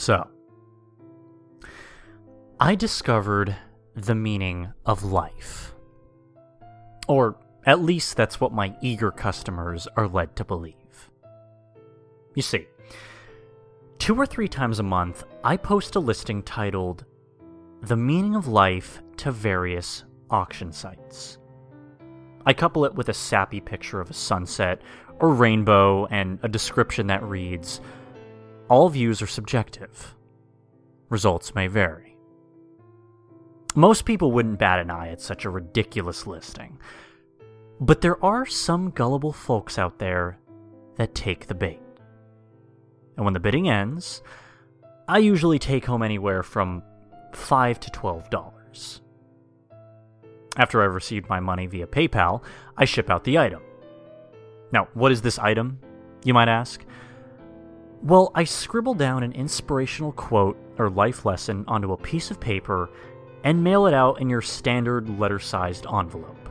So, I discovered the meaning of life. Or at least that's what my eager customers are led to believe. You see, two or three times a month, I post a listing titled The Meaning of Life to various auction sites. I couple it with a sappy picture of a sunset or rainbow and a description that reads All views are subjective. Results may vary. Most people wouldn't bat an eye at such a ridiculous listing, but there are some gullible folks out there that take the bait. And when the bidding ends, I usually take home anywhere from 5 to $12. After I've received my money via PayPal, I ship out the item. Now, what is this item, you might ask? Well, I scribble down an inspirational quote or life lesson onto a piece of paper and mail it out in your standard letter sized envelope.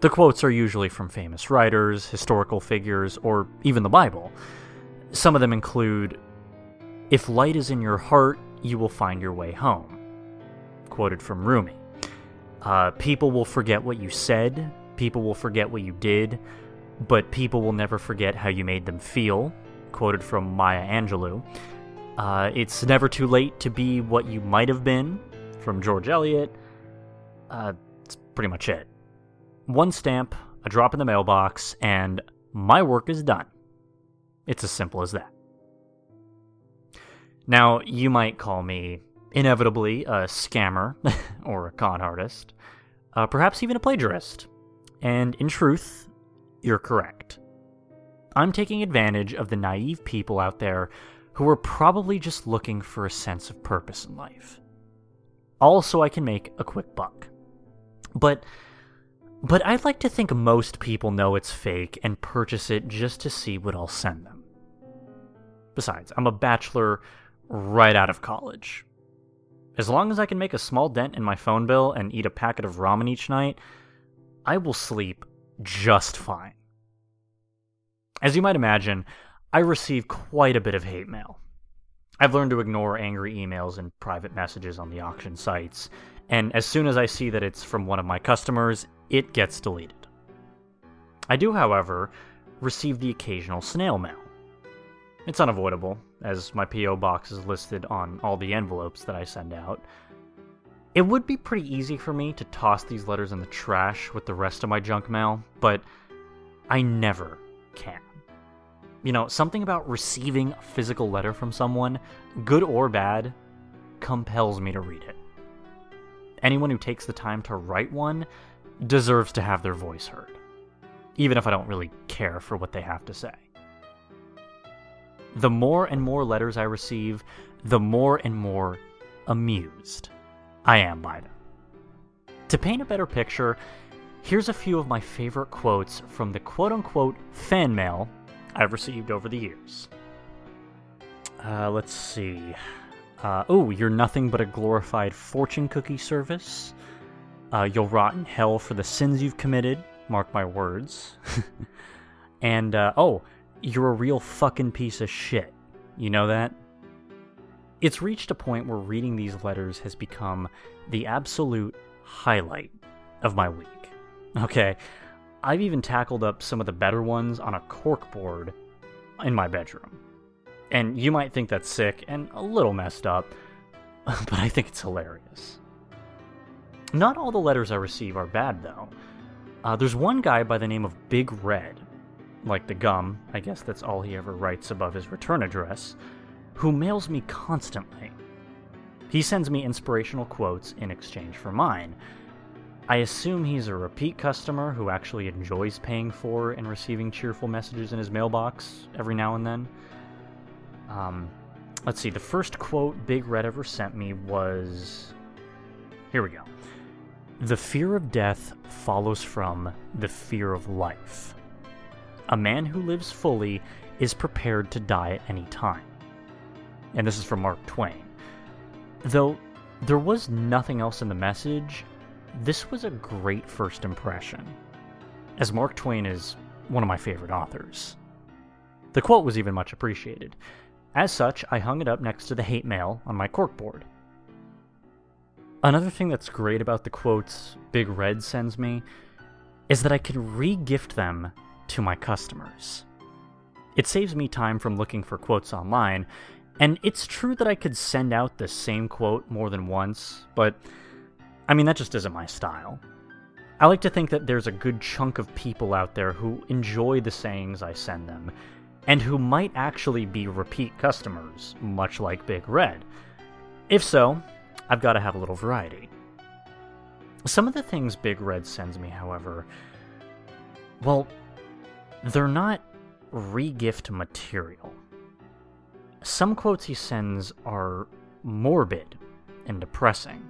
The quotes are usually from famous writers, historical figures, or even the Bible. Some of them include If light is in your heart, you will find your way home. Quoted from Rumi. Uh, people will forget what you said, people will forget what you did, but people will never forget how you made them feel. Quoted from Maya Angelou. Uh, it's never too late to be what you might have been. From George Eliot. Uh, that's pretty much it. One stamp, a drop in the mailbox, and my work is done. It's as simple as that. Now, you might call me inevitably a scammer or a con artist, uh, perhaps even a plagiarist. And in truth, you're correct. I'm taking advantage of the naive people out there who are probably just looking for a sense of purpose in life. All so I can make a quick buck. But but I'd like to think most people know it's fake and purchase it just to see what I'll send them. Besides, I'm a bachelor right out of college. As long as I can make a small dent in my phone bill and eat a packet of ramen each night, I will sleep just fine. As you might imagine, I receive quite a bit of hate mail. I've learned to ignore angry emails and private messages on the auction sites, and as soon as I see that it's from one of my customers, it gets deleted. I do, however, receive the occasional snail mail. It's unavoidable, as my P.O. box is listed on all the envelopes that I send out. It would be pretty easy for me to toss these letters in the trash with the rest of my junk mail, but I never can. You know, something about receiving a physical letter from someone, good or bad, compels me to read it. Anyone who takes the time to write one deserves to have their voice heard, even if I don't really care for what they have to say. The more and more letters I receive, the more and more amused I am by them. To paint a better picture, here's a few of my favorite quotes from the quote unquote fan mail I've received over the years. Uh, let's see. Uh, oh, you're nothing but a glorified fortune cookie service. Uh, you'll rot in hell for the sins you've committed. Mark my words. and, uh, oh, you're a real fucking piece of shit. You know that? It's reached a point where reading these letters has become the absolute highlight of my week. Okay, I've even tackled up some of the better ones on a corkboard in my bedroom. And you might think that's sick and a little messed up, but I think it's hilarious. Not all the letters I receive are bad, though. Uh, there's one guy by the name of Big Red, like the gum, I guess that's all he ever writes above his return address, who mails me constantly. He sends me inspirational quotes in exchange for mine. I assume he's a repeat customer who actually enjoys paying for and receiving cheerful messages in his mailbox every now and then. Um, let's see, the first quote Big Red ever sent me was. Here we go. The fear of death follows from the fear of life. A man who lives fully is prepared to die at any time. And this is from Mark Twain. Though there was nothing else in the message, this was a great first impression, as Mark Twain is one of my favorite authors. The quote was even much appreciated. As such, I hung it up next to the hate mail on my corkboard. Another thing that's great about the quotes Big Red sends me is that I can re gift them to my customers. It saves me time from looking for quotes online, and it's true that I could send out the same quote more than once, but I mean, that just isn't my style. I like to think that there's a good chunk of people out there who enjoy the sayings I send them, and who might actually be repeat customers, much like Big Red. If so, I've got to have a little variety. Some of the things Big Red sends me, however, well, they're not regift material. Some quotes he sends are morbid and depressing.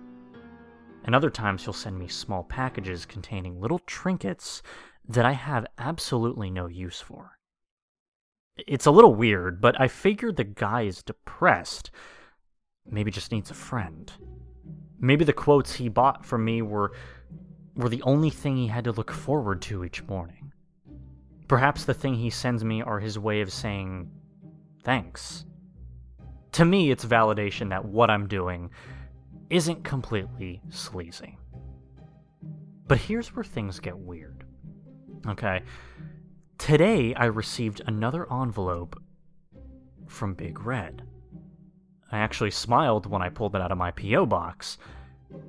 And other times he'll send me small packages containing little trinkets that I have absolutely no use for. It's a little weird, but I figured the guy is depressed. Maybe just needs a friend. Maybe the quotes he bought from me were were the only thing he had to look forward to each morning. Perhaps the thing he sends me are his way of saying thanks. To me, it's validation that what I'm doing isn't completely sleazy. But here's where things get weird. Okay. Today, I received another envelope from Big Red. I actually smiled when I pulled it out of my P.O. box.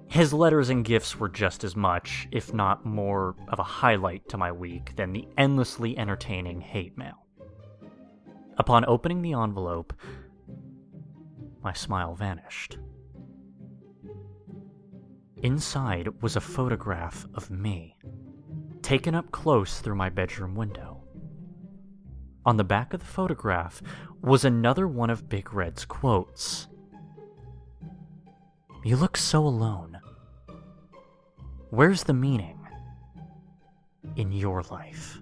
His letters and gifts were just as much, if not more, of a highlight to my week than the endlessly entertaining hate mail. Upon opening the envelope, my smile vanished. Inside was a photograph of me, taken up close through my bedroom window. On the back of the photograph was another one of Big Red's quotes. You look so alone. Where's the meaning in your life?